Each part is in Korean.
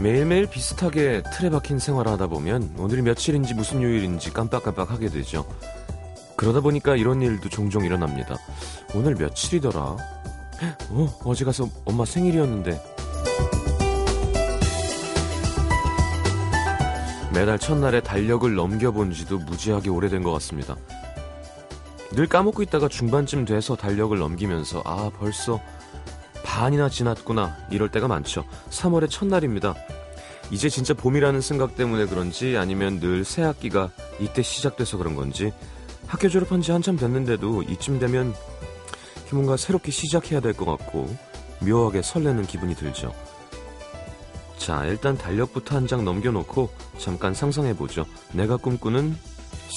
매일매일 비슷하게 틀에 박힌 생활을 하다 보면 오늘이 며칠인지 무슨 요일인지 깜빡깜빡 하게 되죠. 그러다 보니까 이런 일도 종종 일어납니다. 오늘 며칠이더라? 어, 어제 가서 엄마 생일이었는데. 매달 첫날에 달력을 넘겨본 지도 무지하게 오래된 것 같습니다. 늘 까먹고 있다가 중반쯤 돼서 달력을 넘기면서 아, 벌써 반이나 지났구나 이럴 때가 많죠. 3월의 첫날입니다. 이제 진짜 봄이라는 생각 때문에 그런지 아니면 늘 새 학기가 이때 시작돼서 그런 건지 학교 졸업한 지 한참 됐는데도 이쯤 되면 뭔가 새롭게 시작해야 될 것 같고 묘하게 설레는 기분이 들죠. 자, 일단 달력부터 한 장 넘겨놓고 잠깐 상상해보죠. 내가 꿈꾸는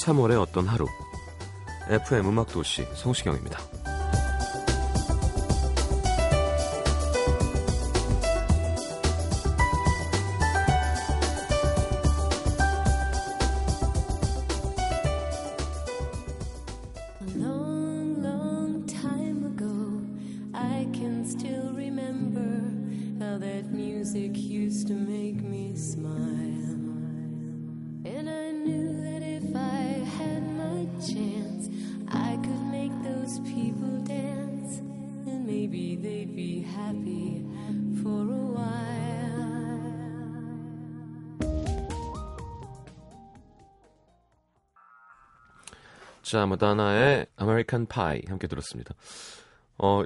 3월의 어떤 하루. FM 음악도시 성시경입니다. 자, 마다나의 American Pie 함께 들었습니다. 어,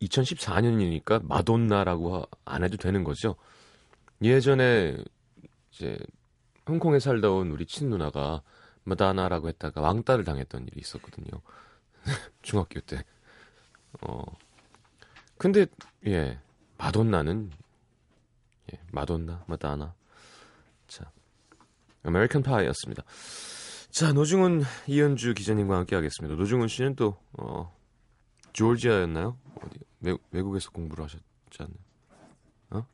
2014년이니까 마돈나라고 안 해도 되는 거죠. 예전에 이제 홍콩에 살다 온 우리 친누나가 마다나라고 했다가 왕따를 당했던 일이 있었거든요. 중학교 때. 어. 근데 예. 마돈나는 예, 마돈나, 마다나. 자. American Pie였습니다. 자, 노중훈 이현주 기자님과 함께 하겠습니다. 노중훈 씨는 또, 어, 조지아였나요? 어디, 외, 외국에서 공부를 하셨지 않나요? 어?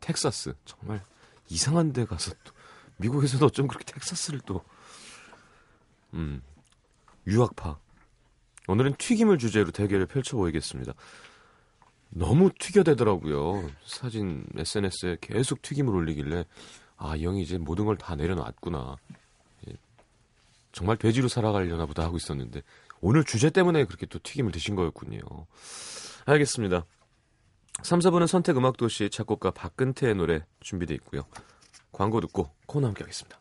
텍사스. 정말 이상한 데 가서 또, 미국에서도 어쩜 그렇게 텍사스를 또, 음, 유학파. 오늘은 튀김을 주제로 대결을 펼쳐 보이겠습니다. 너무 튀겨대더라고요. 사진 SNS에 계속 튀김을 올리길래, 아, 이 형이 이제 모든 걸 다 내려놨구나. 정말 돼지로 살아가려나 보다 하고 있었는데 오늘 주제 때문에 그렇게 또 튀김을 드신 거였군요. 알겠습니다. 3, 4분은 선택 음악 도시 작곡가 박근태의 노래 준비되어 있고요. 광고 듣고 코너 함께 하겠습니다.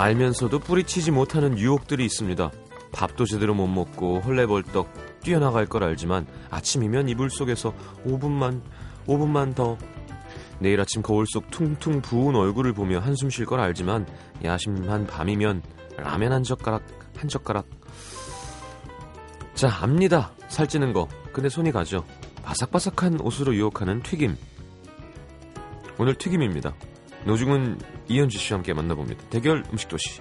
알면서도 뿌리치지 못하는 유혹들이 있습니다. 밥도 제대로 못 먹고 헐레벌떡 뛰어나갈 걸 알지만 아침이면 이불 속에서 5분만 5분만 더. 내일 아침 거울 속 퉁퉁 부은 얼굴을 보며 한숨 쉴 걸 알지만 야심한 밤이면 라면 한 젓가락 한 젓가락. 자 압니다. 살찌는 거. 근데 손이 가죠. 바삭바삭한 옷으로 유혹하는 튀김. 오늘 튀김입니다 노중은 이현주 씨와 함께 만나봅니다. 대결 음식도시.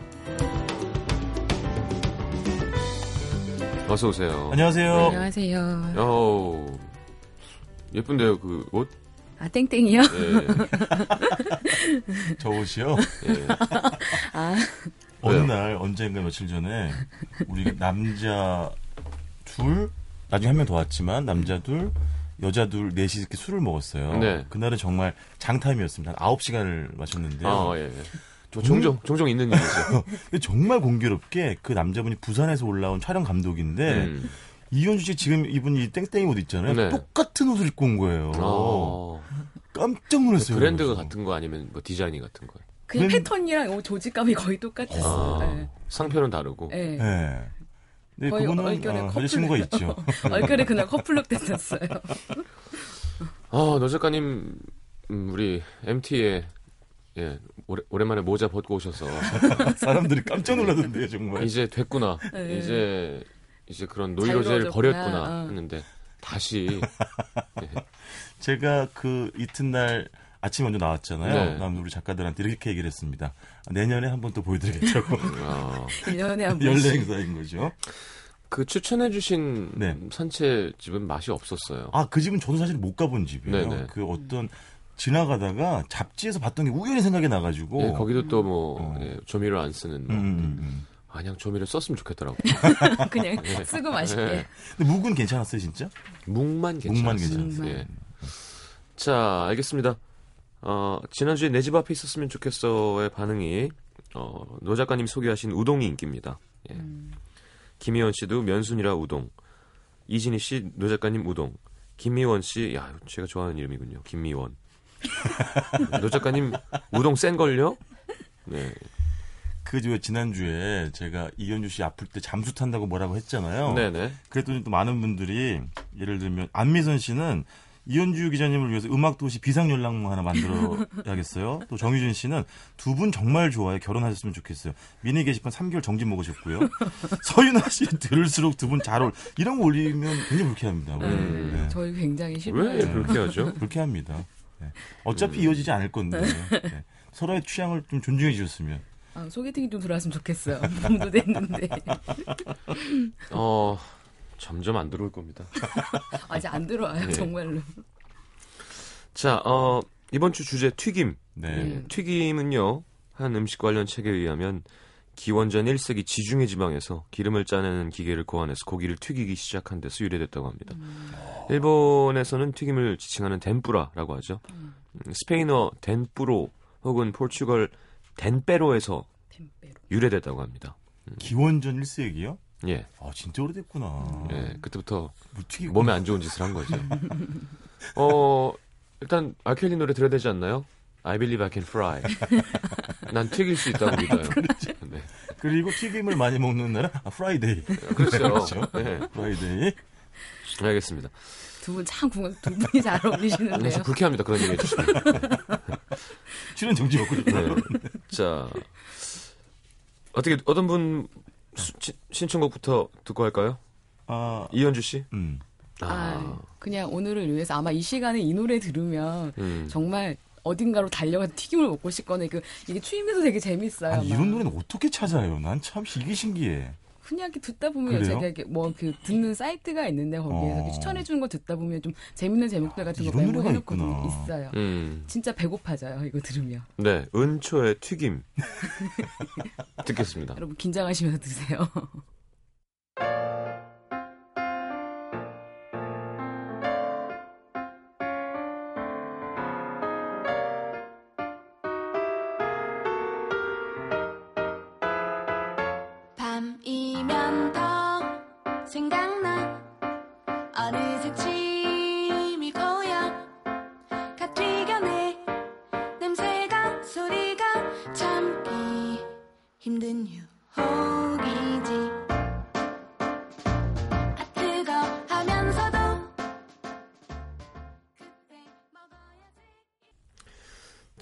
어서 오세요. 안녕하세요. 네, 안녕하세요. 어 예쁜데요, 그 옷? 아, 땡땡이요? 예. 저 옷이요? 예. 아. 어느 날, 언젠가 며칠 전에, 우리 남자 둘, 나중에 한 명 더 왔지만, 남자 둘, 여자 둘, 넷이 이렇게 술을 먹었어요. 네. 그날은 정말 장타임이었습니다. 한 9시간을 마셨는데요. 아, 예. 예. 저 종종, 종종 있는 일이죠. 정말 공교롭게 그 남자분이 부산에서 올라온 촬영 감독인데, 음. 이현주 씨 지금 입은 이 땡땡이 옷 있잖아요. 네. 똑같은 옷을 입고 온 거예요. 어. 깜짝 놀랐어요. 브랜드가 그래서. 같은 거 아니면 뭐 디자인이 같은 거예요? 그냥 그럼- 패턴이랑 옷 조직감이 거의 똑같았어요. 아, 네. 상표는 다르고. 네. 네. 네, 거의 그거는 얼결에 어, 커플. 여자친구가 있죠. 얼결에 그날 커플룩 됐었어요. 아, 노 작가님, 음, 우리 MT에, 예, 오래, 오랜만에 모자 벗고 오셔서, 사람들이 깜짝 놀라던데요, 정말. 이제 됐구나. 네. 이제, 이제 그런 노이로제를. 버렸구나. 어. 했는데, 다시, 제가 그 이튿날 아침 먼저 나왔잖아요. 네. 난 우리 작가들한테 이렇게 얘기를 했습니다. 내년에 한 번 또 보여드리겠다고. 아, 1년에 한 연례 번씩. 행사인 거죠. 그 추천해주신 네. 산채 집은 맛이 없었어요. 아, 그 집은 저도 사실 못 가본 집이에요. 네네. 그 어떤 지나가다가 잡지에서 봤던 게 우연히 생각이 나가지고. 예, 거기도 또뭐 어. 예, 조미료 안 쓰는 뭐 음, 음, 음. 안양 조미료 썼으면 좋겠더라고. 그냥 쓰고 맛있게. 예. 근데 묵은 괜찮았어요, 진짜? 묵만 묵만 괜찮았어요. 괜찮았어요. 예. 자, 알겠습니다. 어, 지난주에 내 집 앞에 있었으면 좋겠어의 반응이 어, 노 작가님 소개하신 우동이 인기입니다. 예. 음. 김희원 씨도 면순이라 우동. 이진희 씨, 노 작가님 우동. 김미원 씨, 야, 제가 좋아하는 이름이군요. 김미원. 노 작가님 우동 센 걸요? 네. 그, 저, 지난주에 제가 이현주 씨 아플 때 잠수 탄다고 뭐라고 했잖아요. 네네. 그랬더니 또 많은 분들이 예를 들면 안미선 씨는 이현주 기자님을 위해서 음악도시 비상연락망 하나 만들어야겠어요. 또 정유진 씨는 두 분 정말 좋아요. 결혼하셨으면 좋겠어요. 미니 게시판 3개월 정지 먹으셨고요. 서윤아 씨 들을수록 두 분잘 어울. 이런 거 올리면 굉장히 불쾌합니다. 음. 네. 저희 굉장히 왜 싫어요. 그렇게 하죠? 불쾌합니다. 네. 어차피 이어지지 않을 건데 네. 서로의 취향을 좀 존중해 주셨으면. 아, 소개팅이 좀 들어왔으면 좋겠어요. 몸도 됐는데. 어, 점점 안 들어올 겁니다. 아직 안 들어와요, 네. 정말로. 자, 어, 이번 주 주제 튀김. 네. 음. 튀김은요, 한 음식 관련 책에 의하면 기원전 1세기 지중해 지방에서 기름을 짜내는 기계를 고안해서 고기를 튀기기 시작한 데서 유래됐다고 합니다. 일본에서는 튀김을 지칭하는 덴뿌라라고 하죠. 음, 스페인어 덴뿌로 혹은 포르투갈 덴페로에서 템페로. 유래됐다고 합니다. 기원전 1세기요? 예, 아 진짜 오래됐구나. 예, 그때부터 무튀기 몸에 안 좋은 짓을 한 거죠. 어, 일단 R. Kelly 노래 들어야 되지 않나요? I believe I can fry. 난 튀길 수 있다고 믿어요. 네. 그리고 튀김을 많이 먹는 날은 아, Friday. 그렇죠. 네. Friday. 네. 알겠습니다. 두 분 참, 궁금- 두 분이 잘 네, 어울리시는데요. 좀 불쾌합니다. 그런 얘기 해주시면. 출연 정지 먹고 네. 싶어요. 자, 어떻게, 어떤 분 수- 시- 신청곡부터 듣고 할까요? 아, 이현주 씨? 음. 아, 그냥 오늘을 위해서 아마 이 시간에 이 노래 들으면 음. 정말 어딘가로 달려가서 튀김을 먹고 싶거나 그 이게 추임새도 되게 재밌어요. 아니, 막. 이런 노래는 어떻게 찾아요? 난 참 이게 신기해. 그냥 이렇게 듣다 보면 그래요? 제가 이렇게 뭐 그 듣는 사이트가 있는데 거기에서 어. 추천해 주는 거 듣다 보면 좀 재밌는 제목들 같은 거 메모해 놓고 있구나. 있어요. 음. 진짜 배고파져요 이거 들으면. 네, 은초의 튀김. 듣겠습니다. 여러분 긴장하시면서 드세요.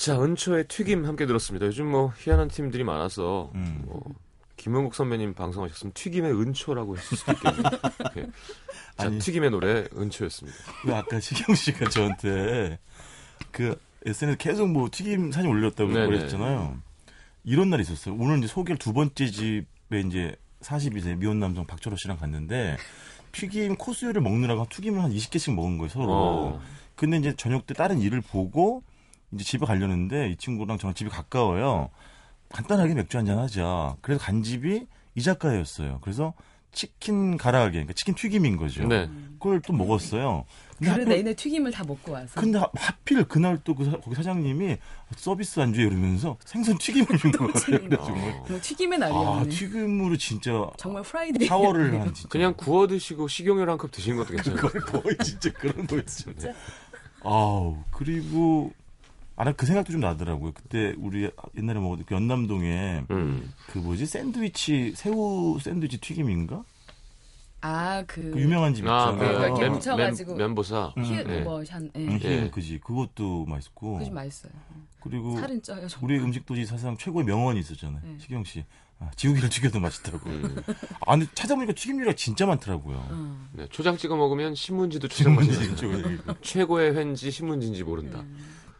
자, 은초의 튀김 함께 들었습니다. 요즘 뭐 희한한 팀들이 많아서 음. 뭐 김은국 선배님 방송하셨으면 튀김의 은초라고 했을 수도 있겠네요. 예. 자, 아니. 튀김의 노래 은초였습니다. 그 아까 시경 씨가 저한테 그 SNS 계속 뭐 튀김 사진 올렸다고 네네. 그랬잖아요. 이런 날이 있었어요. 오늘 이제 소개할 두 번째 집에 이제 42세 미혼 남성 박철호 씨랑 갔는데 튀김 코스요를 먹느라고 튀김을 한 20개씩 먹은 거예요, 서로. 어. 근데 이제 저녁 때 다른 일을 보고 이제 집에 가려는데 이 친구랑 저랑 집이 가까워요. 간단하게 맥주 한잔 하자. 그래서 간 집이 이자카야였어요. 그래서 치킨 가라아게, 그러니까 치킨 튀김인 거죠. 네. 그걸 또 먹었어요. 근데 하필- 내내 튀김을 다 먹고 와서. 근데 하- 하필 그날 또 그 거기 사장님이 서비스 안주에 이러면서 생선 튀김을 준 거예요. 어. 뭐 튀김의 아 날이었네. 튀김으로 진짜 정말 Friday. 샤워를 한 진짜 그냥 구워 드시고 식용유를 한컵 드시는 것도 괜찮아요. 거의 거의 진짜 그런 거였죠. 아우 그리고 아나 그 생각도 좀 나더라고요. 그때 우리 옛날에 먹었던 그 연남동에 음. 그 뭐지 샌드위치 새우 샌드위치 튀김인가? 아, 그. 그 유명한 집 아, 있잖아요. 그 묻혀가지고. 면, 면보사. 음, 히, 네. 뭐, 잔, 예. 음, 예. 그지 그것도 맛있고 좀 맛있어요. 그리고 살은 쪄요, 정말. 우리 음식도시 사상 최고의 명언이 있었잖아요. 네. 시경 씨. 아, 지우개를 튀겨도 맛있다고. 음. 아, 근데 찾아보니까 튀김 요리가 진짜 많더라고요. 어. 네, 초장 찍어 먹으면 신문지도 초장. 튀김. 최고의 회인지 신문지인지 모른다.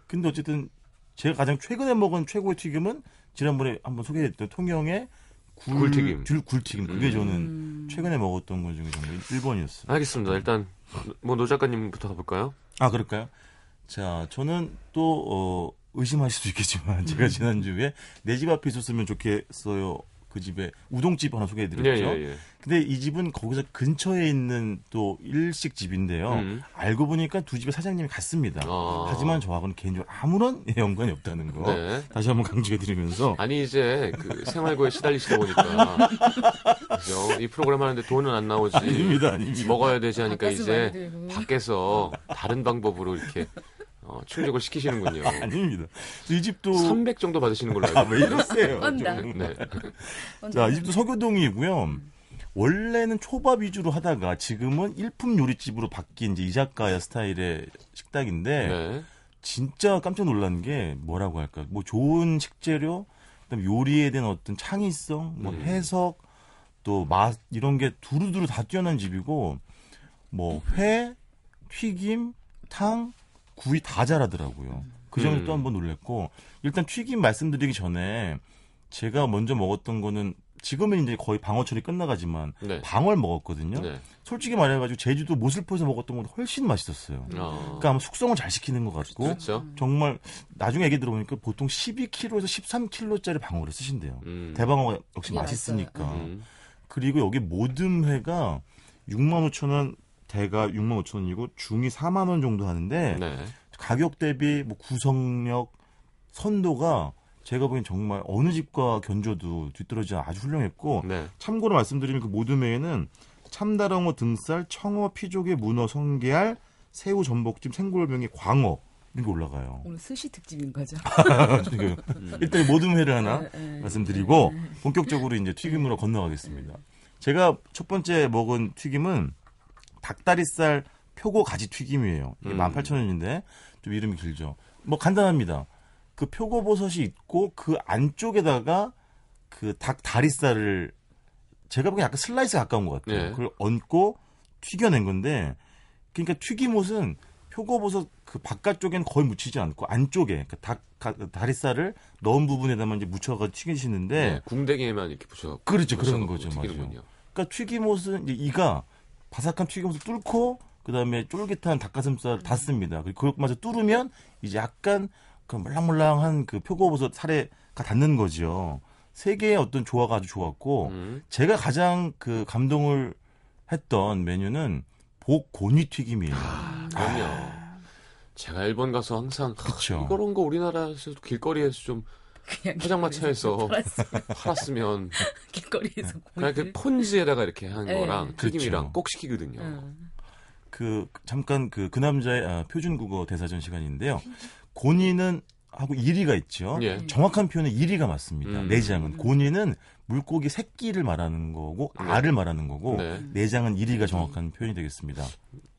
근데 어쨌든 제가 가장 최근에 먹은 최고의 튀김은 지난번에 한번 소개했던 통영의 굴, 굴튀김. 줄 굴튀김. 그게 음. 저는 음. 최근에 먹었던 것 중에 정말 1번이었어요. 알겠습니다. 일단 뭐 노 작가님부터 가볼까요? 아, 그럴까요? 자, 저는 또, 어, 의심하실 수 있겠지만, 제가 지난주에 내 집 앞에 있었으면 좋겠어요. 그 집에 우동집 하나 예, 소개해드렸죠. 예, 예. 근데 이 집은 거기서 근처에 있는 또 일식 집인데요. 음. 알고 보니까 두 집의 사장님이 같습니다. 아. 하지만 저하고는 개인적으로 아무런 연관이 없다는 거. 네. 다시 한번 강조해드리면서. 아니 이제 그 생활고에 시달리시다 보니까 그죠? 이 프로그램 하는데 돈은 안 나오지. 아닙니다, 아닙니다. 먹어야 되지 하니까 이제. 밖에서 다른 방법으로 이렇게 어, 충족을 시키시는군요. 아닙니다. 이 집도. 300 정도 받으시는 걸로 아, 알고 왜 이러세요? 네. 자, 이 집도 서교동이고요. 원래는 초밥 위주로 하다가 지금은 일품 요리집으로 바뀐 이제 이자카야 스타일의 식당인데 네. 진짜 깜짝 놀란 게 뭐라고 할까? 뭐 좋은 식재료, 그다음 요리에 대한 어떤 창의성, 뭐 음. 해석, 또 맛 이런 게 두루두루 다 뛰어난 집이고 뭐 회, 튀김, 탕, 구이 다 잘하더라고요. 그 점이 음. 또한번 놀랬고 일단 튀김 말씀드리기 전에 제가 먼저 먹었던 거는 지금은 이제 거의 방어철이 끝나가지만 네. 방어를 먹었거든요. 네. 솔직히 말해가지고 제주도 모슬포에서 먹었던 것보다 훨씬 맛있었어요. 어. 그러니까 아마 숙성을 잘 시키는 것 같고 그렇죠. 정말 나중에 얘기 들어보니까 보통 12kg에서 13kg짜리 방어를 쓰신대요. 음. 대방어가 역시 그게 맛있으니까. 맛있어요. 음. 그리고 여기 모든 회가 6만 5천 원, 대가 6만 5천 원이고 중이 4만 원 정도 하는데 네. 가격 대비 뭐 구성력, 선도가 제가 보기엔 정말 어느 집과 견줘도 뒤떨어지지 아주 훌륭했고 네. 참고로 말씀드리면 그 모든 회에는 참다랑어 등살, 청어, 피조개, 문어, 성게알, 새우, 전복찜, 생골병이 광어 이런 게 올라가요. 오늘 스시 특집인 거죠. 지금 일단 모든 회를 하나 네, 네. 말씀드리고 본격적으로 이제 튀김으로 건너가겠습니다. 제가 첫 번째 먹은 튀김은 닭다리살 표고 가지 튀김이에요. 이게 음. 18,000원인데 좀 이름이 길죠. 뭐 간단합니다. 그 표고 버섯이 있고 그 안쪽에다가 그 닭 다리살을 제가 보기엔 약간 슬라이스 가까운 것 같아요. 네. 그걸 얹고 튀겨낸 건데 그러니까 튀김옷은 표고버섯 그 바깥쪽에는 거의 묻히지 않고 안쪽에 그닭 다리살을 넣은 부분에다만 이제 묻혀가지고 튀기시는데 네. 궁뎅이에만 이렇게 붙여. 그렇죠 그런 거죠 맞아요. 그러니까 튀김옷은 이제 이가 바삭한 튀김옷을 뚫고 그다음에 쫄깃한 닭가슴살 닿습니다. 그리고 그것마저 뚫으면 이제 약간 그 몰랑몰랑한 그 표고버섯 살에가 닿는 거죠. 세 개의 어떤 조화가 아주 좋았고 음. 제가 가장 그 감동을 했던 메뉴는 복 고니 튀김이에요. 그럼요. 제가 일본 가서 항상 그쵸. 이런 거 우리나라에서도 길거리에서 좀 그냥 포장마차에서. 팔았으면 길거리에서 그냥 그 폰즈에다가 이렇게 한 네. 거랑 튀김이랑 그렇죠. 꼭 시키거든요. 응. 그 잠깐 그그 남자의 아, 표준국어 대사전 시간인데요. 고니는 하고 이리가 있죠. 예. 정확한 표현은 이리가 맞습니다. 음. 내장은 고니는 물고기 새끼를 말하는 거고 네. 알을 말하는 거고 네. 내장은 이리가 정확한 표현이 되겠습니다.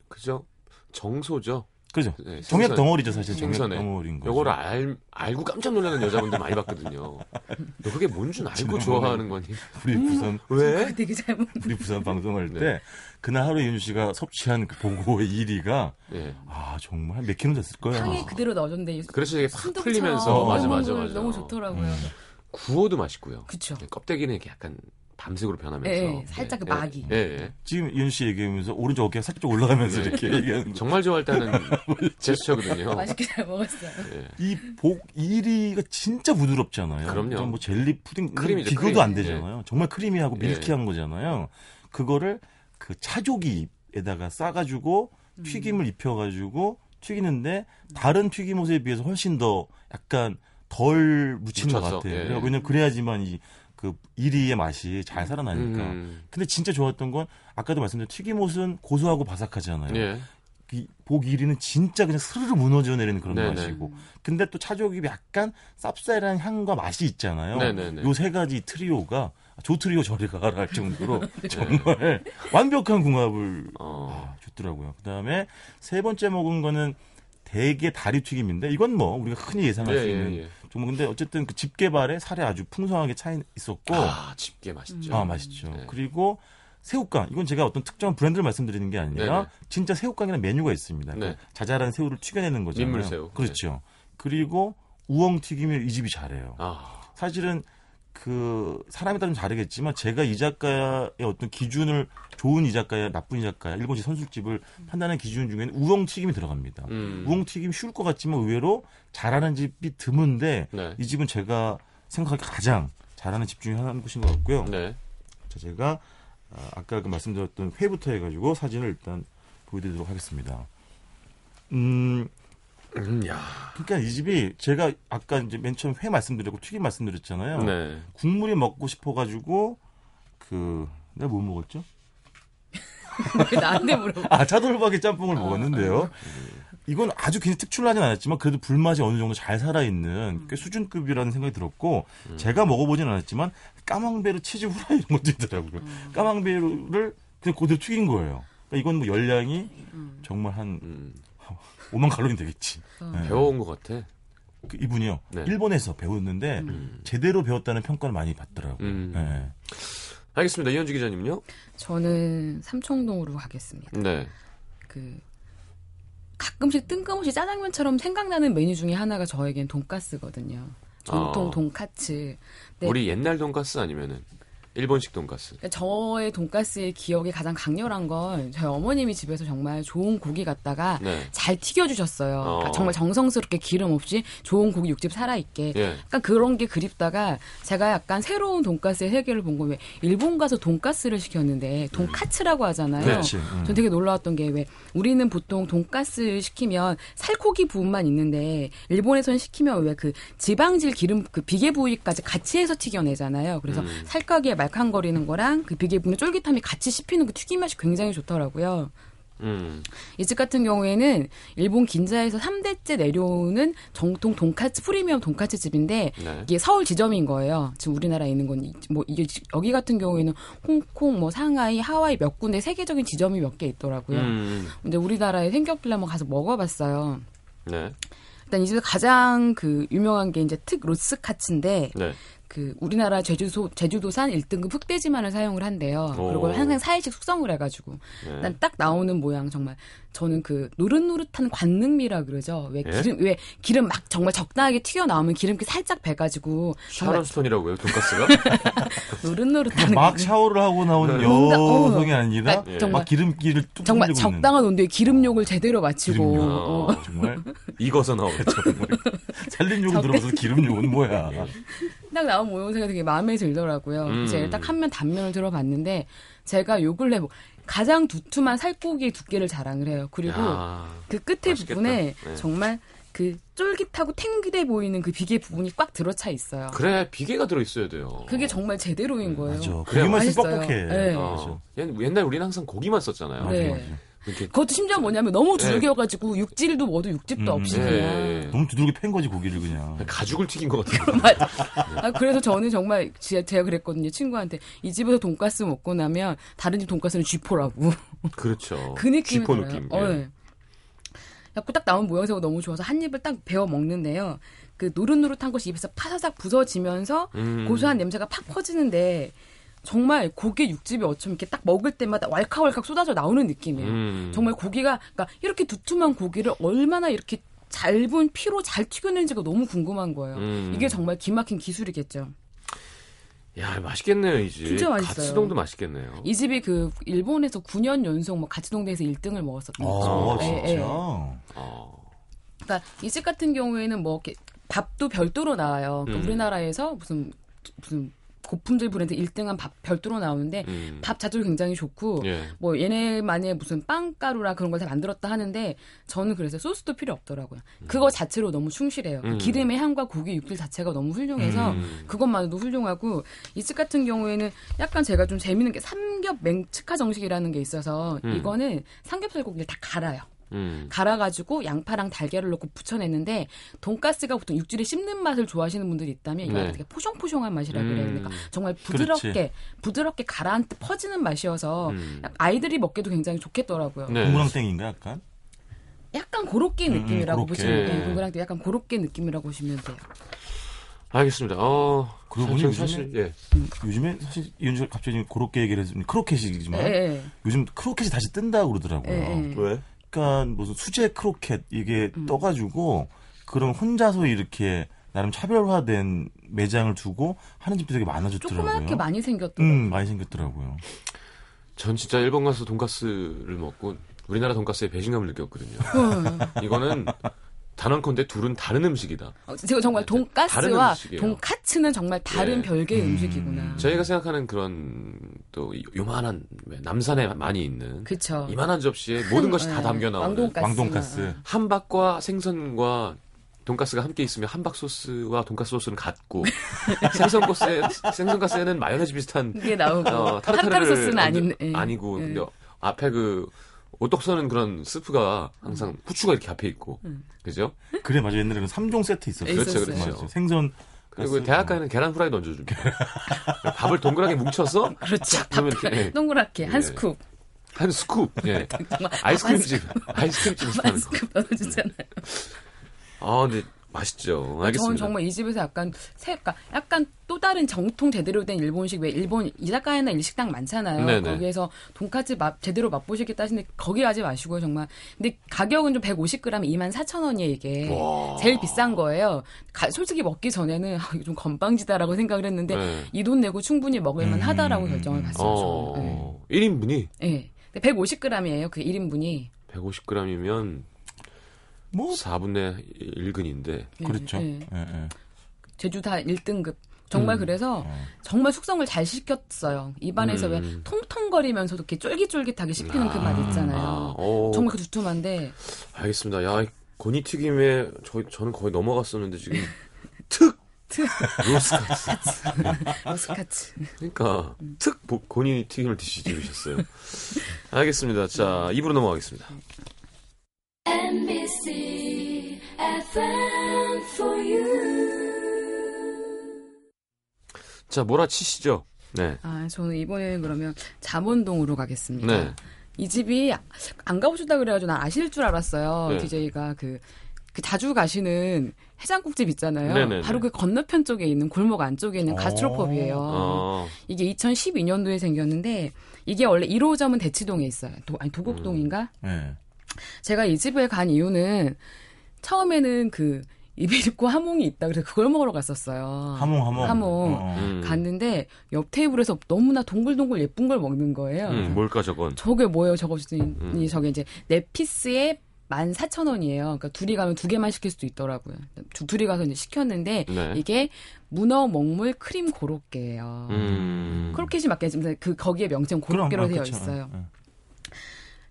그죠? 정소죠. 그죠? 네, 정액 생선. 덩어리죠 사실 정액 생선에. 덩어리인 거죠. 요거를 알, 알고 깜짝 놀라는 여자분들 많이 봤거든요. 너 그게 뭔 줄 알고 좋아하는 거니? 우리 부산 왜? 되게 잘못. 우리 부산 방송할 때 네. 그날 하루 윤주 씨가 섭취한 그 보고의 1위가 예. 아 정말 한몇 킬로 됐을 거야. 향이 그대로 넣어줬는데 그래서 이게 팍 풀리면서 어, 맞아 맞아 걸 맞아. 너무 좋더라고요. 음. 구워도 맛있고요. 그쵸. 네, 껍데기는 이렇게 약간 밤색으로 변하면서. 예, 예, 살짝 그 예, 막이. 예, 예. 지금 윤주 씨 얘기하면서 오른쪽 어깨가 살짝 올라가면서 네. 이렇게 얘기하는 거. 정말 좋아할 때는 제스처거든요. 맛있게 잘 먹었어요. 예. 이복 1위가 진짜 부드럽잖아요. 그럼요. 그러니까 뭐 젤리 푸딩 크림이죠, 비교도 크림. 안 되잖아요. 정말 크리미하고 예. 밀키한 거잖아요. 그거를 그 차조기에다가 싸가지고 음. 튀김을 입혀가지고 튀기는데 다른 튀김옷에 비해서 훨씬 더 약간 덜 묻히는 것 묻혀서, 같아요. 예. 왜냐면 그래야지만 이 그 1위의 맛이 잘 살아나니까. 음. 근데 진짜 좋았던 건 아까도 말씀드린 튀김옷은 고소하고 바삭하잖아요. 예. 이복 1위는 진짜 그냥 스르르 무너져 내리는 그런 네네. 맛이고. 근데 또 차조기 약간 쌉쌀한 향과 맛이 있잖아요. 네네네. 요세 가지 트리오가 조 트리오 저리 가라 할 정도로 정말 완벽한 궁합을 어. 아, 줬더라고요. 그다음에 세 번째 먹은 거는 대게 다리 튀김인데 이건 뭐 우리가 흔히 예상할 예, 수 있는 예, 예. 정말 근데 어쨌든 그 집게발에 살이 아주 풍성하게 차 있었고 아, 집게 맛있죠. 아 맛있죠. 네. 그리고 새우깡 이건 제가 어떤 특정한 브랜드를 말씀드리는 게 아니라 네네. 진짜 새우깡이라는 메뉴가 있습니다. 네. 그러니까 자잘한 새우를 튀겨내는 거잖아요. 민물새우. 그렇죠. 그리고 우엉 튀김을 이 집이 잘해요. 아, 사실은 그 사람에 따라 좀 다르겠지만 제가 이 작가의 어떤 기준을 좋은 이 작가야 나쁜 이 작가야 일본식 선술집을 판단하는 기준 중에는 우엉 튀김이 들어갑니다. 음. 우엉 튀김 쉬울 것 같지만 의외로 잘하는 집이 드문데 네. 이 집은 제가 생각하기 가장 잘하는 집 중에 하나인 곳인 것 같고요. 네. 자, 제가 아, 아까 그 말씀드렸던 회부터 해가지고 사진을 일단 보여드리도록 하겠습니다. 음, 음, 야. 그러니까 이 집이 제가 아까 이제 맨 처음 회 말씀드렸고 튀김 말씀드렸잖아요. 네. 국물이 먹고 싶어가지고 그 내가 뭐 먹었죠? 왜 나한테 물어봐. 아 차돌박이 짬뽕을 먹었는데요. 이건 아주 굉장히 특출나진 않았지만 그래도 불맛이 어느 정도 잘 살아있는 꽤 수준급이라는 생각이 들었고 제가 먹어보진 않았지만 까망베르 치즈 후라이 이런 것도 있더라고요. 까망베르를 그냥 그대로 튀긴 거예요. 그러니까 이건 뭐 열량이 정말 한 음. 5만 칼로리 되겠지. 네. 배워온 것 같아. 그 이분이요. 네. 일본에서 배웠는데 제대로 배웠다는 평가를 많이 받더라고요. 음. 네. 알겠습니다. 이현주 기자님요? 저는 삼청동으로 가겠습니다. 네. 그 가끔씩 뜬금없이 짜장면처럼 생각나는 메뉴 중에 하나가 저에겐 돈가스거든요. 전통 아. 돈까츠. 네. 우리 옛날 돈가스 아니면은 일본식 돈가스. 그러니까 저의 돈가스의 기억이 가장 강렬한 건 저희 어머님이 집에서 정말 좋은 고기 갖다가 네. 잘 튀겨주셨어요. 그러니까 어. 정말 정성스럽게 기름 없이 좋은 고기 육즙 살아있게. 예. 약간 그런 게 그립다가 제가 약간 새로운 돈가스의 세계를 본 건 왜 일본 가서 돈가스를 시켰는데 돈카츠라고 하잖아요. 그렇지. 음. 전 되게 놀라웠던 게 왜 우리는 보통 돈가스 시키면 살코기 부분만 있는데 일본에서는 시키면 왜 그 지방질 기름 그 비계 부위까지 같이 해서 튀겨내잖아요. 그래서 음. 살까기에 말캉거리는 거랑 그 비계 부분 쫄깃함이 같이 씹히는 그 튀김 맛이 굉장히 좋더라고요. 음. 이집 같은 경우에는 일본 긴자에서 3대째 내려오는 정통 돈카츠 프리미엄 돈카츠 집인데 네. 이게 서울 지점인 거예요. 지금 우리나라에 있는 건 뭐 이게 지- 여기 같은 경우에는 홍콩, 뭐 상하이, 하와이 몇 군데 세계적인 지점이 몇 개 있더라고요. 음. 근데 우리나라에 생겼길래 한번 가서 먹어 봤어요. 네. 일단 이 집에서 가장 그 유명한 게 이제 특 로스카츠인데 네. 그 우리나라 제주도 제주도산 1등급 흑돼지만을 사용을 한대요. 오. 그리고 항상 4일씩 숙성을 해가지고 네. 일단 딱 나오는 모양 정말 저는 그 노릇노릇한 관능미라 그러죠. 왜 예? 기름 왜 기름 막 정말 적당하게 튀겨 나오면 기름기 살짝 배가지고 정말 샤론 스톤이라고요, 돈가스가? 노릇노릇한 막 그- 샤워를 하고 나온 뭔가, 어. 여성이 아니라 그러니까 정말 막 기름기를 뚝 정말 적당한 온도에 기름욕을 제대로 마치고 기름욕. 어, 아, 정말 익어서 나오죠. 살림욕을 들어봐서 기름욕은 뭐야? 딱 나온 모양새가 되게 마음에 들더라고요. 음. 제가 딱한 면 단면을 들어봤는데 제가 요 근래 뭐 가장 두툼한 살코기의 두께를 자랑을 해요. 그리고 야. 그 끝에 맛있겠다. 부분에 네. 정말 그 쫄깃하고 탱기돼 보이는 그 비계 부분이 꽉 들어차 있어요. 그래, 비계가 들어 있어야 돼요. 그게 정말 제대로인 거예요. 맞아. 고기만. 뻑뻑해. 네. 어. 옛- 옛날 우리는 항상 고기만 썼잖아요. 네. 그것도 심지어 뭐냐면 너무 네. 두들겨가지고 육질도 뭐도 육즙도 음, 없이 예, 그냥. 예, 예. 너무 두들겨 팬 거지 고기를 그냥. 가죽을 튀긴 것 같아요. 아, 그래서 저는 정말 제가 그랬거든요. 친구한테 이 집에서 돈가스 먹고 나면 다른 집 돈가스는 쥐포라고. 그렇죠. 그 느낌이 쥐포 들어요. 느낌. 어, 예. 예. 자꾸 딱 나온 모양새가 너무 좋아서 한 입을 딱 베어 먹는데요. 그 노릇노릇한 것이 입에서 파사삭 부서지면서 음. 고소한 냄새가 팍 퍼지는데 정말 고기 육즙이 어쩜 이렇게 딱 먹을 때마다 왈칵왈칵 쏟아져 나오는 느낌이에요. 음. 정말 고기가 그러니까 이렇게 두툼한 고기를 얼마나 이렇게 짧은 피로 잘 튀겨내는지가 너무 궁금한 거예요. 음. 이게 정말 기막힌 기술이겠죠. 야, 맛있겠네요, 이 집. 진짜 맛있어요. 가츠동도 맛있겠네요. 이 집이 그 일본에서 9년 연속 뭐 가치동대에서 1등을 먹었었던 아, 거죠. 예, 진짜. 예. 어. 그러니까 이 집 같은 경우에는 뭐 이렇게 밥도 별도로 나와요. 그러니까 음. 우리나라에서 무슨 무슨 고품질 브랜드 1등한 밥 별도로 나오는데 음. 밥 자체도 굉장히 좋고 예. 뭐 얘네만의 무슨 빵가루라 그런 걸 다 만들었다 하는데 저는 그래서 소스도 필요 없더라고요. 그거 자체로 너무 충실해요. 그 음. 기름의 향과 고기 육질 자체가 너무 훌륭해서 음. 그것만으로도 훌륭하고 이 집 같은 경우에는 약간 제가 좀 재밌는 게 삼겹 맹츠카 정식이라는 게 있어서 음. 이거는 삼겹살 고기를 다 갈아요. 음. 갈아가지고 양파랑 달걀을 넣고 부쳐냈는데 돈가스가 보통 육질을 씹는 맛을 좋아하시는 분들이 있다면 이거 네. 되게 포숑포숑한 맛이라 그래요. 음. 그러니까 정말 부드럽게 그렇지. 부드럽게 가라앉듯 퍼지는 맛이어서 음. 아이들이 먹기도 굉장히 좋겠더라고요. 네. 동그랑땡인가 약간? 약간 고로케 음, 느낌이라고 고로케. 보시면 돼요. 네. 동그랑도 약간 고로케 느낌이라고 보시면 돼요. 알겠습니다. 어, 그러고 보니 사실, 요즘에- 사실, 예. 요즘에 사실 이현주가 갑자기 그렇게 얘기를 했으면 크로켓이지만 예, 예. 요즘 크로켓이 다시 뜬다 고 그러더라고요. 예, 예. 왜? 그러니까 무슨 수제 크로켓 이게 음. 떠가지고 그런 혼자서 이렇게 나름 차별화된 매장을 두고 하는 집도 되게 많아졌더라고요. 조그맣게 많이 생겼더라고요. 음, 많이 생겼더라고요. 전 진짜 일본 가서 돈가스를 먹고 우리나라 돈가스에 배신감을 느꼈거든요. 음. 이거는 단언컨대 둘은 다른 음식이다. 어, 제가 정말 다른 돈가스와 음식이에요. 돈카츠는 정말 다른 예. 별개의 음. 음. 식이구나 저희가 생각하는 그런 또 요만한 남산에 많이 있는 그쵸. 이만한 접시에 모든 것이 다 예, 담겨 나오는 왕돈가스. 왕돈가스. 함박과 생선과 돈가스가 함께 있으면 함박 소스와 돈가스 소스는 같고 생선 코스에 생선 가스에는 마요네즈 비슷한 이게 나오고 어, 타르타르 소스는 아닌 예. 아니고 예. 근데 앞에 그 오떡 서는 그런 스프가 항상 후추가 이렇게 앞에 있고 음. 그죠? 그래 맞아 옛날에는 3종 세트 있었어요. 그렇죠. 그렇죠. 맞아요. 생선 그리고. 대학가에는 계란 프라이도 얹어줍니다. 밥을 동그랗게 뭉쳐서 그렇죠. 그러면 밥 예. 동그랗게 한 예. 스쿱 한 스쿱, 예. 아이스크림집, 아이스크림집 한. 스쿱 넣어주잖아요. 아, 근데 맛있죠. 알겠습니다. 저는 정말 이 집에서 약간 새, 그러니까 약간 또 다른 정통 제대로 된 일본식 왜 일본 이자카야나 일식당 많잖아요. 네네. 거기에서 돈까스 맛 제대로 맛보시겠다 하시는데 거기 가지 마시고요 정말. 근데 가격은 좀 150g 2만 4천 원이에요 이게. 와. 제일 비싼 거예요. 가- 솔직히 먹기 전에는 아, 좀 건방지다라고 생각을 했는데 네. 이돈 내고 충분히 먹을만 음, 하다라고 음, 결정을 음. 봤어요. 어. 네. 1인분이 네. 150g이에요. 그 1인분이. 150g이면 뭐 4분의 1근인데. 그렇죠. 네. 예, 예. 제주 다 1등급. 정말 음. 그래서 어. 정말 숙성을 잘 시켰어요. 입안에서 음. 왜 통통거리면서도 이렇게 쫄깃쫄깃하게 씹히는 그맛 있잖아요. 아, 어, 정말 그 두툼한데 알겠습니다. 야, 이 고니튀김에 저, 저는 거의 넘어갔었는데 지금 특! 로스카츠. 러스카츠. 그러니까 특 보- 고니 튀김을 드시셨어요. 알겠습니다. 자, 입으로 넘어가겠습니다. NBC FM for you. 자, 몰아치시죠. 네. 아, 저는 이번에는 그러면 잠원동으로 가겠습니다. 네. 이 집이 안 가보셨다 그래가지고 난 아실 줄 알았어요. 네. DJ가 그, 그 자주 가시는 해장국집 있잖아요. 네네네. 바로 그 건너편 쪽에 있는 골목 안쪽에 있는 가스트로펍이에요. 어, 이게 2012년도에 생겼는데 이게 원래 1호점은 대치동에 있어요. 도, 아니 도곡동인가? 예. 제가 이 집을 간 이유는 처음에는 그 이베리코 하몽이 있다 그래서 그걸 먹으러 갔었어요. 하몽 하몽. 하몽. 어, 어. 음. 갔는데 옆 테이블에서 너무나 동글동글 예쁜 걸 먹는 거예요. 음, 뭘까 저건? 저게 뭐예요? 저거 니 음. 저게 이제 네 피스에 14,000원이에요. 그러니까 둘이 가면 두 개만 시킬 수도 있더라고요. 두, 둘이 가서 이제 시켰는데 네. 이게 문어 먹물 크림 고로케예요. 음. 크로켓이 맞게 지금 그 거기에 명칭 고로케로 아, 되어. 있어요. 예, 예.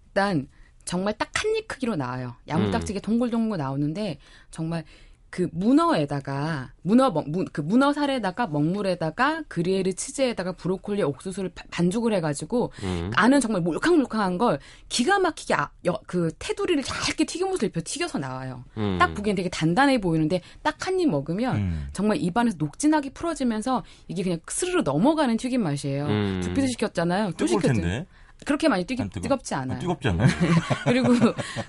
일단 정말 딱 한 입 크기로 나와요. 야무딱지게 동글동글 나오는데 정말 그 문어에다가 문어 그 문어 살에다가 먹물에다가 그뤼에르 치즈에다가 브로콜리 옥수수를 바- 반죽을 해가지고 음. 안은 정말 몰캉몰캉한 걸 기가 막히게 아- 여- 그 테두리를 얇게 튀김옷을 입혀 튀겨서 나와요. 음. 딱 보기엔 되게 단단해 보이는데 딱 한 입 먹으면 음. 정말 입안에서 녹진하게 풀어지면서 이게 그냥 스르르 넘어가는 튀김 맛이에요. 음. 두 piece 시켰잖아요. 또 시켰더니 텐데. 그렇게 많이 뜨기, 안 뜨거- 뜨겁지 아, 않아요. 뜨겁지 않아요? 그리고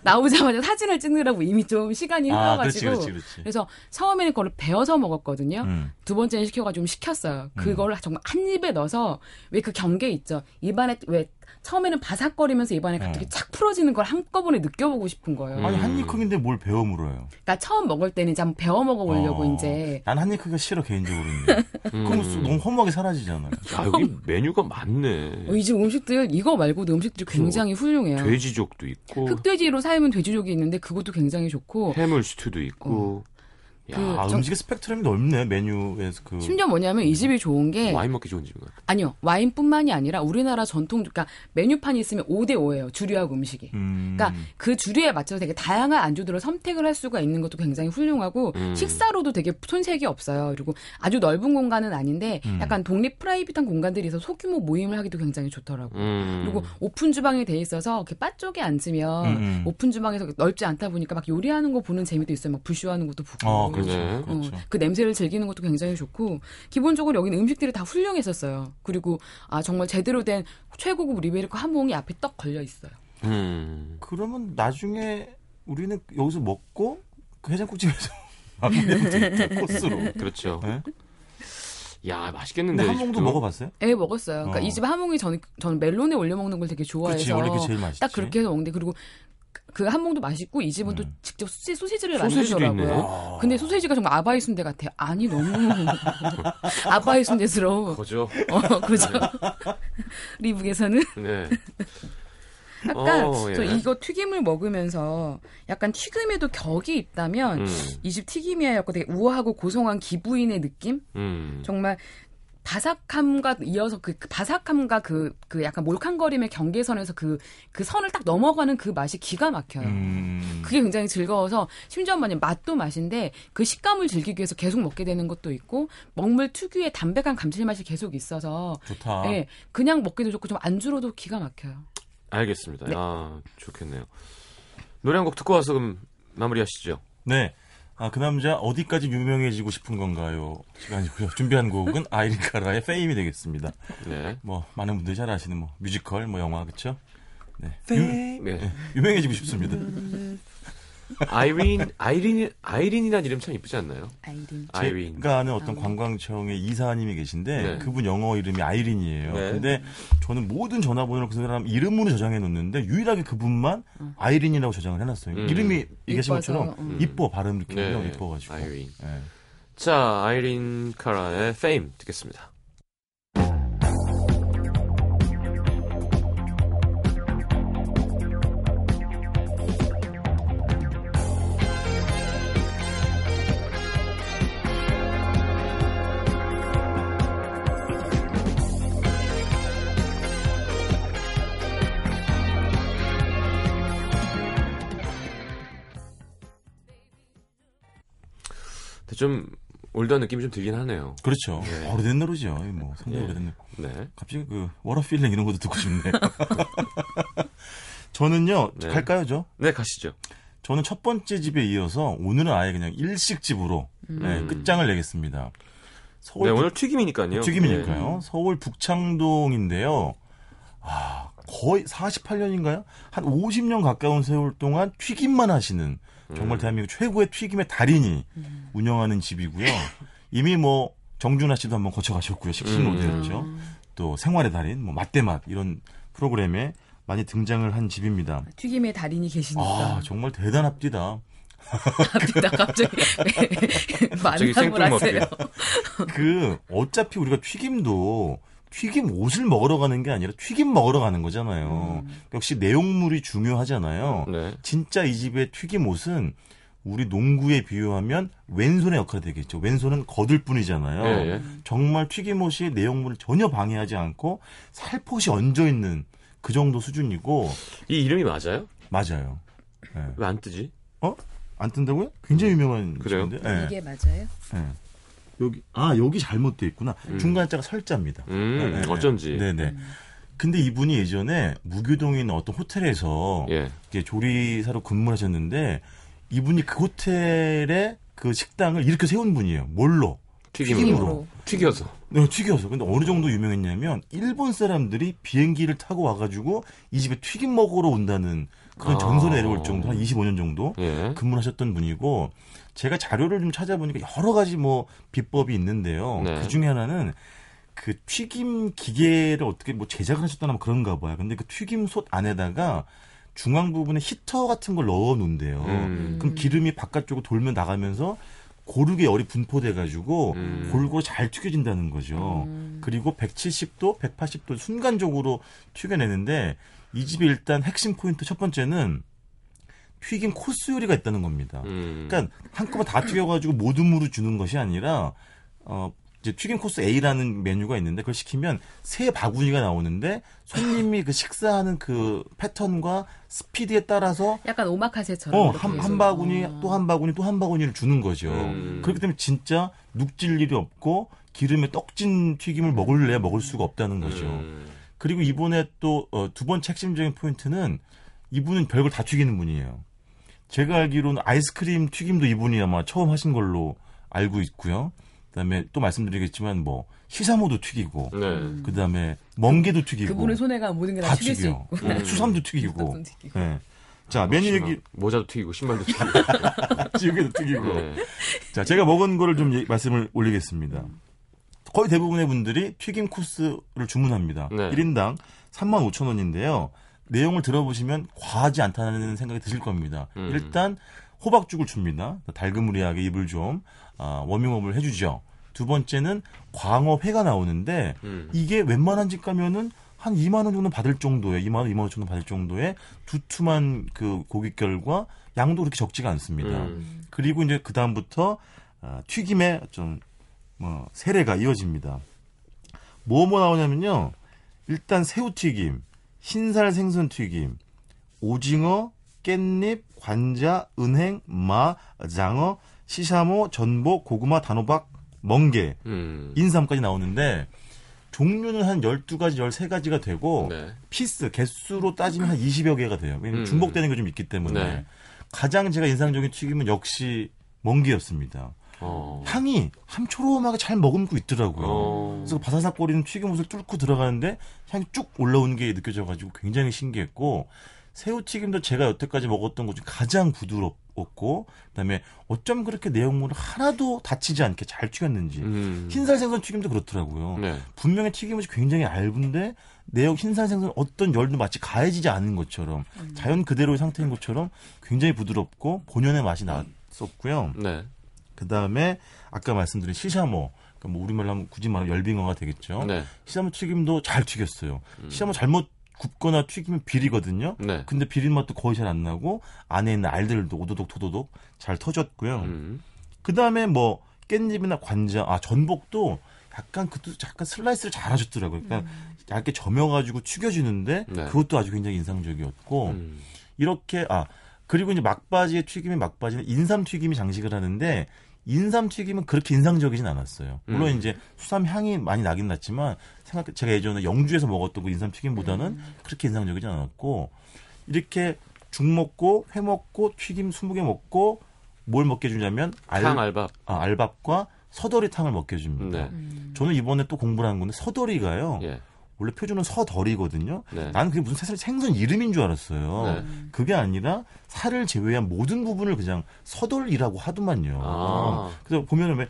나오자마자 사진을 찍느라고 이미 좀 시간이 아, 흘러가지고 그렇지, 그렇지. 래서 처음에는 그걸 배워서 먹었거든요. 음. 두 번째는 시켜가지고 좀 시켰어요. 그거를 정말 한 입에 넣어서 왜 그 경계 있죠. 입안에 왜 처음에는 바삭거리면서 입안에 갑자기 어. 착 풀어지는 걸 한꺼번에 느껴보고 싶은 거예요. 아니 음. 한입 크기인데 뭘 배워 물어요? 그러니까 처음 먹을 때는 이제 한번 배워 먹어보려고 어. 이제 난 한입 크기가 싫어 개인적으로는. 음. 그럼 수- 너무 허무하게 사라지잖아요. 야, 여기 메뉴가 많네. 어, 이집 음식들 이거 말고도 음식들이 굉장히 훌륭해요. 돼지족도 있고, 흑돼지로 삶은 돼지족이 있는데 그것도 굉장히 좋고 해물 스튜도 있고, 야, 그 아, 정- 음식의 스펙트럼이 넓네 메뉴에서 그. 심지어 뭐냐면 이 집이 좋은 게 와인 먹기 좋은 집인 것 같아. 아니요 와인뿐만이 아니라 우리나라 전통 그러니까 메뉴판이 있으면 5대 5예요 주류하고 음식이. 음. 그러니까 그 주류에 맞춰서 되게 다양한 안주들을 선택을 할 수가 있는 것도 굉장히 훌륭하고 음. 식사로도 되게 손색이 없어요. 그리고 아주 넓은 공간은 아닌데 음. 약간 독립 private한 공간들이 있어서 소규모 모임을 하기도 굉장히 좋더라고요. 음. 그리고 오픈 주방이 돼 있어서 이렇게 바 쪽에 앉으면 음, 음. 오픈 주방에서 넓지 않다 보니까 막 요리하는 거 보는 재미도 있어요. 막 불쇼하는 것도 보고. 어, 그렇죠. 네. 그렇죠. 어, 그 냄새를 즐기는 것도 굉장히 좋고 기본적으로 여기는 음식들이 다 훌륭했었어요. 그리고 아 정말 제대로 된 최고급 이베리코 하몽이 앞에 떡 걸려 있어요. 음. 그러면 나중에 우리는 여기서 먹고 그 해장국집에서 코스로. 그렇죠. 네? 야, 맛있겠는데. 한몽도 집도. 먹어봤어요? 예, 먹었어요. 그러니까 어. 이집 하몽이 저는 저는 멜론에 올려 먹는 걸 되게 좋아해서 제일 맛있지. 딱 그렇게 해서 먹는데 그리고 그 한봉도 맛있고 이 집은 또 음. 직접 소시, 소시지를 만들더라고요. 있네요. 근데 소세지가 정말 아바이 순대 같아요. 아니 너무 아바이 순대스러워. 거죠. 어, 그죠. 리북에서는 네. 약간 어, 예. 저 이거 튀김을 먹으면서 약간 튀김에도 격이 있다면 음. 이집 튀김이야였고 되게 우아하고 고성한 기부인의 느낌? 음. 정말 바삭함과 이어서 그, 그 바삭함과 그, 그 약간 몰캉거림의 경계선에서 그, 그 선을 딱 넘어가는 그 맛이 기가 막혀요. 음. 그게 굉장히 즐거워서 심지어 말님 맛도 맛인데 그 식감을 즐기기 위해서 계속 먹게 되는 것도 있고 먹물 특유의 담백한 감칠맛이 계속 있어서 좋다. 예, 그냥 먹기도 좋고 좀 안주로도 기가 막혀요. 알겠습니다. 네. 아, 좋겠네요. 노래 한 곡 듣고 와서 그럼 마무리하시죠. 네. 아, 그 남자 어디까지 유명해지고 싶은 건가요? 시간이고요. 준비한 곡은 아이린 카라의 Fame이 되겠습니다. 네. 뭐 많은 분들이 잘 아시는 뭐 뮤지컬, 뭐 영화 그렇죠? 네. 유, 네. 유명해지고 싶습니다. 아이린, 아이린, 아이린이라는 이름 참 이쁘지 않나요? 아이린. 아이린. 제가 아는 어떤 관광청의 이사님이 계신데 네. 그분 영어 이름이 아이린이에요. 네. 근데 저는 모든 전화번호를 그 사람 이름으로 저장해 놓는데 유일하게 그분만 아이린이라고 저장을 해놨어요. 음. 이름이 얘기하신 것처럼 음. 이뻐 발음 이렇게 네. 이뻐가지고. 아이린. 네. 자, 아이린 카라의 Fame 듣겠습니다. 좀 old한 느낌이 좀 들긴 하네요. 그렇죠. 네. 오래된 노래죠. 뭐 상당히 예. 오래된 노래. 네. 갑자기 그 What a Feeling 이런 것도 듣고 싶네. 저는요 네. 갈까요, 저? 네, 가시죠. 저는 첫 번째 집에 이어서 오늘은 아예 그냥 일식 집으로 네, 음. 끝장을 내겠습니다. 서울 네, 북- 오늘 튀김이니까요. 튀김이니까요. 서울 북창동인데요. 아, 거의 48년인가요? 한 50년 가까운 세월 동안 튀김만 하시는 정말 음. 대한민국 최고의 튀김의 달인이 운영하는 집이고요. 이미 뭐 정준하 씨도 한번 거쳐가셨고요. 식신 음. 로드였죠. 또 생활의 달인, 뭐 맛대맛 이런 프로그램에 많이 등장을 한 집입니다. 튀김의 달인이 계시니까. 아, 정말 대단합디다. 갑니다 갑자기 갑자기 만남을 하세요. 그 어차피 우리가 튀김도 튀김 옷을 먹으러 가는 게 아니라 튀김 먹으러 가는 거잖아요. 역시 내용물이 중요하잖아요. 네. 진짜 이 집의 튀김 옷은 우리 농구에 비유하면 왼손의 역할이 되겠죠. 왼손은 거들 뿐이잖아요. 예, 예. 정말 튀김옷이 내용물을 전혀 방해하지 않고 살포시 얹어 있는 그 정도 수준이고 이 이름이 맞아요? 맞아요. 예. 왜안 뜨지? 어? 안 뜬다고요? 굉장히 유명한 그래요? 집인데. 예. 이게 맞아요? 예. 여기 아 여기 잘못돼 있구나. 중간자가 설자입니다. 음, 네, 네, 어쩐지. 네, 네. 근데 이분이 예전에 무교동에 있는 어떤 호텔에서 예. 조리사로 근무하셨는데 이분이 그 호텔의 그 식당을 이렇게 세운 분이에요. 뭘로? 튀김으로. 튀김으로. 튀겨서. 네, 튀겨서. 근데 어느 정도 유명했냐면 일본 사람들이 비행기를 타고 와가지고 이 집에 튀김 먹으러 온다는 그런 아. 전설에 내려올 정도 한 25년 정도 예. 근무하셨던 분이고 제가 자료를 좀 찾아보니까 여러 가지 뭐 비법이 있는데요. 네. 그 중에 하나는 그 튀김 기계를 어떻게 뭐 제작을 하셨다나 뭐 그런가 봐요. 근데 그 튀김솥 안에다가 중앙 부분에 히터 같은 걸 넣어 놓는데요. 음. 그럼 기름이 바깥쪽으로 돌면 나가면서 고르게 열이 분포돼 가지고 음. 골고루 잘 튀겨진다는 거죠. 그리고 170도, 180도 순간적으로 튀겨내는데 이 집의 일단 핵심 포인트 첫 번째는 튀김 코스 요리가 있다는 겁니다. 음. 그러니까 한꺼번에 다 튀겨가지고 모둠으로 주는 것이 아니라 어 이제 튀김 코스 A라는 메뉴가 있는데 그걸 시키면 세 바구니가 나오는데 손님이 그 식사하는 그 패턴과 스피드에 따라서 약간 오마카세처럼. 어, 한. 한 바구니, 어. 또한 바구니, 또 한 바구니를 주는 거죠. 음. 그렇기 때문에 진짜 눅질 일이 없고 기름에 떡진 튀김을 먹을래 먹을 수가 없다는 거죠. 음. 그리고 이번에 또두 번째 핵심적인 포인트는 이분은 별걸 다 튀기는 분이에요. 제가 알기로는 아이스크림 튀김도 이분이 아마 처음 하신 걸로 알고 있고요. 그다음에 또 말씀드리겠지만 뭐 시사모도 튀기고 네. 그다음에 멍게도 튀기고 그분의 손해가 모든 게다다 튀길 수 튀겨요. 있고. 네, 수삼도 튀기고. 수삼도 튀기고. 네. 자 메뉴 얘기 모자도 튀기고 신발도 튀기고. 지우개도 튀기고. 네. 자, 제가 먹은 거를 좀 예- 말씀을 올리겠습니다. 거의 대부분의 분들이 튀김 코스를 주문합니다. 네. 1인당 35,000원인데요. 내용을 들어보시면 과하지 않다는 생각이 드실 겁니다. 음. 일단 호박죽을 줍니다. 달그무리하게 입을 좀 아, 워밍업을 해주죠. 두 번째는 광어회가 나오는데 음. 이게 웬만한 집 가면은 한 2만 원 정도 받을 정도의 2만 원, 2만 원 정도 받을 정도의 두툼한 그 고깃결과 양도 그렇게 적지가 않습니다. 음. 그리고 이제 그 다음부터 아, 튀김의 좀 뭐 세례가 이어집니다. 뭐뭐 나오냐면요. 일단 새우튀김, 흰살 생선 튀김, 오징어, 깻잎, 관자, 은행, 마, 장어, 시샤모, 전복, 고구마, 단호박, 멍게, 음. 인삼까지 나오는데 종류는 한 12가지, 13가지가 되고 네. piece, 개수로 따지면 한 20여 개가 돼요. 왜냐면 음. 중복되는 게 좀 있기 때문에. 네. 가장 제가 인상적인 튀김은 역시 멍게였습니다. 어. 향이 함초롬하게 잘 머금고 있더라고요. 어. 그래서 바사삭거리는 튀김옷을 뚫고 들어가는데 향이 쭉 올라오는 게 느껴져가지고 굉장히 신기했고 새우튀김도 제가 여태까지 먹었던 것 중 가장 부드럽고 그다음에 어쩜 그렇게 내용물을 하나도 다치지 않게 잘 튀겼는지 음. 흰살 생선 튀김도 그렇더라고요. 네. 분명히 튀김옷이 굉장히 얇은데 내용 흰살 생선 어떤 열도 마치 가해지지 않은 것처럼 자연 그대로의 상태인 것처럼 굉장히 부드럽고 본연의 맛이 났었고요. 네. 그 다음에 아까 말씀드린 시샤모, 그러니까 뭐 우리말로 하면 굳이 말하면 열빙어가 되겠죠. 네. 시샤모 튀김도 잘 튀겼어요. 시샤모 잘못 굽거나 튀기면 비리거든요. 네. 근데 비린 맛도 거의 잘 안 나고 안에 있는 알들도 오도독 토도독 잘 터졌고요. 음. 그 다음에 뭐 깻잎이나 관자, 아 전복도 약간 그것도 약간 슬라이스를 잘 하셨더라고요. 그러니까 얇게 점여가지고 튀겨지는데 네. 그것도 아주 굉장히 인상적이었고 음. 이렇게 아 그리고 이제 막바지에 튀김이 막바지는 인삼 튀김이 장식을 하는데 인삼 튀김은 그렇게 인상적이진 않았어요. 물론 음. 이제 수삼 향이 많이 나긴 났지만 생각 제가 예전에 영주에서 먹었던 그 인삼 튀김보다는 그렇게 인상적이진 않았고 이렇게 죽 먹고 회 먹고 튀김 20개 먹고 뭘 먹게 주냐면 알, 탕 알밥. 아, 알밥과 서더리탕을 먹게 줍니다. 네. 저는 이번에 또 공부를 한 건데 서더리가요. 예. 원래 표준은 서덜이거든요. 네. 나는 그게 무슨 생선 이름인 줄 알았어요. 네. 그게 아니라 살을 제외한 모든 부분을 그냥 서덜이라고 하더만요. 아. 그래서 보면은 왜뭐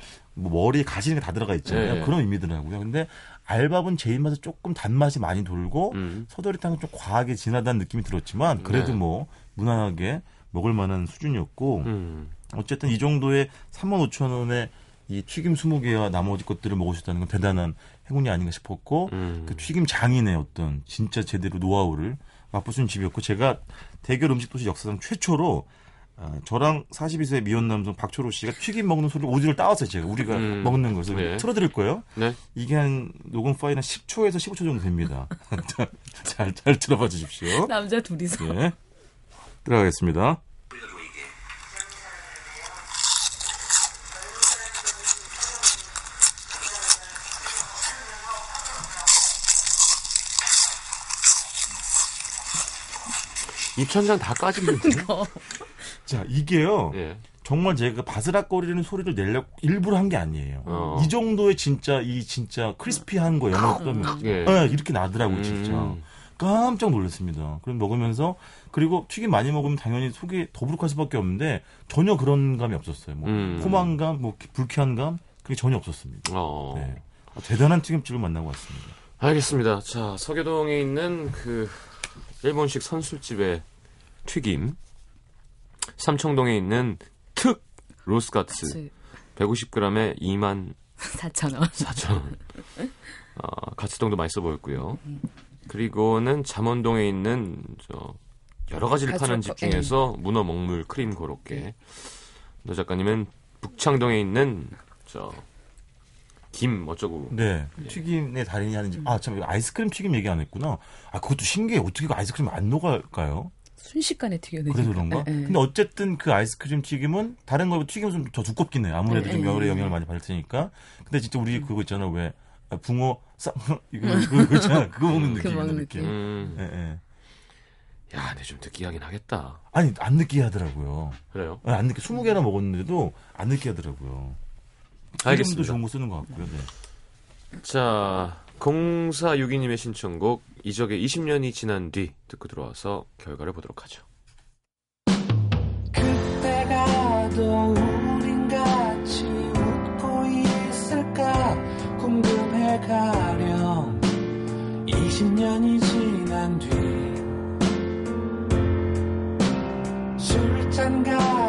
머리에 가시는 게 다 들어가 있잖아요. 네. 그런 의미더라고요. 근데 알밥은 제 입맛에 조금 단맛이 많이 돌고 음. 서덜이탕은 좀 과하게 진하다는 느낌이 들었지만 그래도 네. 뭐 무난하게 먹을 만한 수준이었고 음. 어쨌든 이 정도의 3만 5천 원에 이 튀김 20개와 나머지 것들을 먹으셨다는 건 대단한 행운이 아닌가 싶었고 음. 그 튀김 장인의 어떤 진짜 제대로 노하우를 맛보신 집이었고 제가 대결 음식 도시 역사상 최초로 아, 저랑 42세 미혼 남성 박초로 씨가 튀김 먹는 소리를 오디오를 따왔어요 제가 우리가 음. 먹는 것을 네. 틀어드릴 거예요. 네. 이게 한 녹음 파일 한 10초에서 15초 정도 됩니다. 잘, 잘 들어봐 주십시오. 남자 둘이서. 예. 들어가겠습니다. 입천장 다 까지는데요? 자, 이게요. 예. 정말 제가 바스락거리는 소리를 내려고 일부러 한 게 아니에요. 어. 이 정도의 진짜 이 진짜 크리스피한 거 영업 예. 네, 이렇게 나더라고 요, 진짜. 음. 깜짝 놀랐습니다. 그럼 먹으면서 그리고 튀김 많이 먹으면 당연히 속이 더부룩할 수밖에 없는데 전혀 그런 감이 없었어요. 뭐 음. 포만감, 뭐 불쾌한 감 그게 전혀 없었습니다. 어. 네. 아, 대단한 튀김집을 만나고 왔습니다. 알겠습니다. 자, 서교동에 있는 그 일본식 선술집의 튀김. 삼청동에 있는 특 로스가츠 150g에 2만 4천 원. 4천 원. 어, 가츠동도 맛있어 보였고요. 그리고는 잠원동에 있는 저 여러 가지를 파는 집 중에서 문어 먹물 크림 고로케. 너 작가님은 북창동에 있는 저 김 어쩌고 네. 튀김의 달인이 하는 집. 아, 참, 이거 아이스크림 튀김 얘기 안 했구나. 아, 그것도 신기해. 어떻게 그 아이스크림 안 녹을까요? 순식간에 튀겨내니까. 그래서 그런가? 예, 예. 근데 어쨌든 그 아이스크림 튀김은 다른 거보다 튀김은 좀 더 두껍긴 해요. 아무래도 예, 좀 예, 열의 예. 영향을 많이 받을 테니까. 근데 진짜 우리 그거 있잖아. 왜 아, 붕어 쌈 이거 그거 있잖아. 그거 먹는 그 느낌이야. 먹는 느낌. 느낌. 음. 예, 예. 야, 근데 좀 느끼하긴 하겠다. 아니 안 느끼하더라고요. 그래요? 안 느끼. 20개나 먹었는데도 안 느끼하더라고요. 알겠습니다. 좋은 거 쓰는 것 같고요. 네. 자, 0462님의 신청곡 이적의 20년이 지난 뒤 듣고 들어와서 결과를 보도록 하죠. 그때가 또 우린 같이 웃고 있을까 궁금해 가렴 20년이 지난 뒤 술잔 가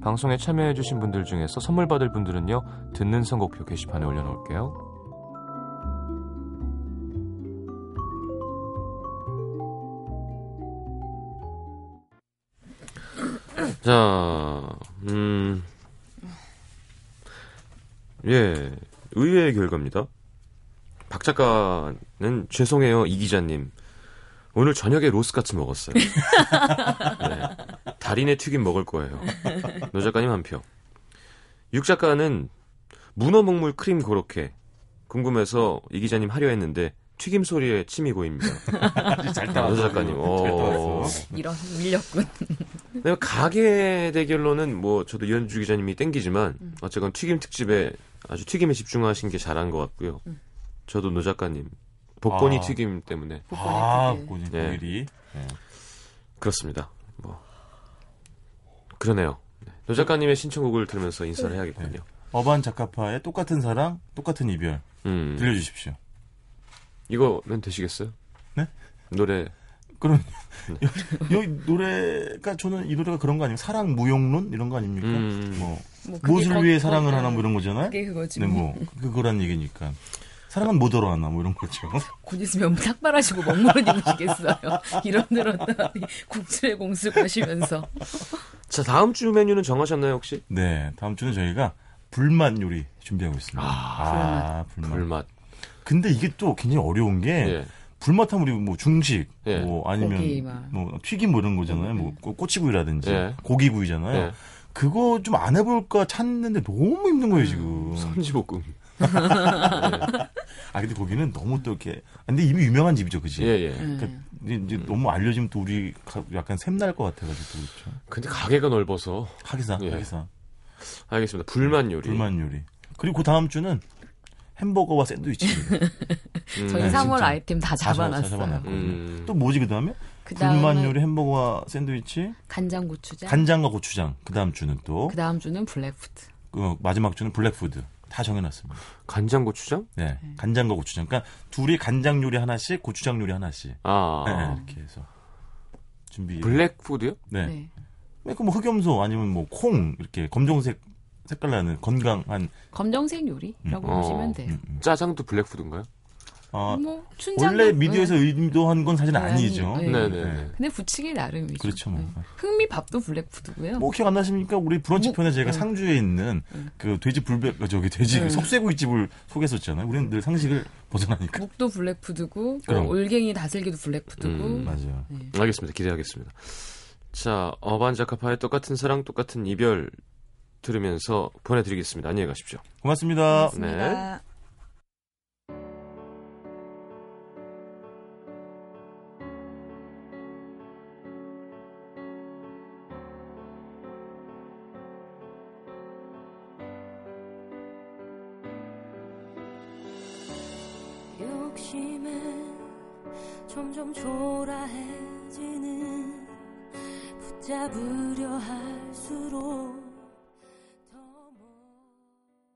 방송에 참여해주신 분들 중에서 선물 받을 분들은요, 듣는 선곡표 게시판에 올려놓을게요. 자, 음, 예, 의외의 결과입니다. 박 작가는 죄송해요, 이 기자님. 오늘 저녁에 로스카츠 먹었어요. 네. 달인의 튀김 먹을 거예요. 노 작가님 한 표. 육 작가는 문어 먹물 크림 고로케 궁금해서 이 기자님 하려 했는데 튀김 소리에 침이 고입니다. 잘노 작가님. 어. 이런 밀렸군. 네, 가게 대결로는 뭐 저도 이현주 기자님이 땡기지만 어쨌건 튀김 특집에 아주 튀김에 집중하신 게 잘한 것 같고요. 저도 노 작가님 복권이 아. 튀김 때문에 아, 복권의 고니 네. 네. 그렇습니다. 뭐 그러네요. 네. 노 작가님의 신청곡을 들으면서 인사를 해야겠군요. 어반 작가파의 똑같은 사랑, 똑같은 이별 음, 들려주십시오. 이거면 되시겠어요? 네? 노래 그럼 여기 노래가 저는 이 노래가 그런 거 아니에요? 사랑 무용론 이런 거 아닙니까? 음. 뭐 뭐 무엇을 거- 위해 거- 사랑을 거- 하나 뭐 이런 거잖아요. 그게 그거지. 네, 뭐. 뭐 그거란 얘기니까 사랑은 못 얼어하나 뭐 이런 거죠. 곧 있으면 삭발하시고 먹물을 입으시겠어요. 이런 들었더니 국수에 공수 가시면서. 자 다음 주 메뉴는 정하셨나요 혹시? 네, 다음 주는 저희가 불맛 요리 준비하고 있습니다. 아, 불맛. 불맛. 근데 이게 또 굉장히 어려운 게 예. 불맛하면 우리 뭐 중식 예. 뭐 아니면 고기. 뭐 튀김 뭐 이런 거잖아요. 뭐 꼬- 꼬치구이라든지 예. 고기구이잖아요. 예. 그거 좀 안 해볼까 찾는데 너무 힘든 거예요 지금. 선지볶음. 아 근데 거기는 너무 또 이렇게. 근데 이미 유명한 집이죠, 그지? 예 예. 그러니까 이제, 이제 너무 알려지면 또 우리 가- 약간 샘날 것 같아가지고 그렇죠. 근데 가게가 넓어서 하기사, 예. 하기사. 알겠습니다. 불만 요리. 불맛 요리. 그리고 그 다음 주는 햄버거와 샌드위치. 음, 저희 네, 3월 진짜. 아이템 다다 잡아- 다 잡아놨어요. 음. 또 뭐지 그 다음에? 그 다음에 요리 햄버거와 샌드위치. 간장 고추장. 간장과 고추장. 그 다음 주는 또 그 다음 주는 black food. 그 마지막 주는 black food. 다 정해놨습니다. 간장 고추장? 네, 간장과 고추장. 그러니까 둘이 간장 요리 하나씩, 고추장 요리 하나씩. 아 네, 이렇게 해서 준비. black food요? 네. 네. 그뭐 흑염소 아니면 뭐 콩 이렇게 검정색 색깔 나는 건강한. 검정색 요리라고 음. 보시면 어. 돼요. 음, 음. 짜장도 black food인가요? 아, 뭐 춘장 원래 미디어에서 의도한 건 사실 은 네, 아니죠. 아니, 네. 네네. 네. 근데 붙이기 나름이죠. 그렇죠, 뭐. 네. 흑미밥도 블랙푸드고요. 뭐 기억 안 나십니까? 우리 브런치 뭐, 편에 저희가 네. 상주에 있는 그 돼지 불백 어, 저기 돼지 네. 석쇠구이집을 소개했었잖아요. 우리는 늘 상식을 벗어나니까. 묵도 블랙푸드고 그럼. 뭐 올갱이 다슬기도 블랙푸드고 음, 맞아요. 알겠습니다. 기대하겠습니다. 자, 어반자카파의 똑같은 사랑, 똑같은 이별 들으면서 보내드리겠습니다. 안녕히 가십시오. 고맙습니다. 고맙습니다. 욕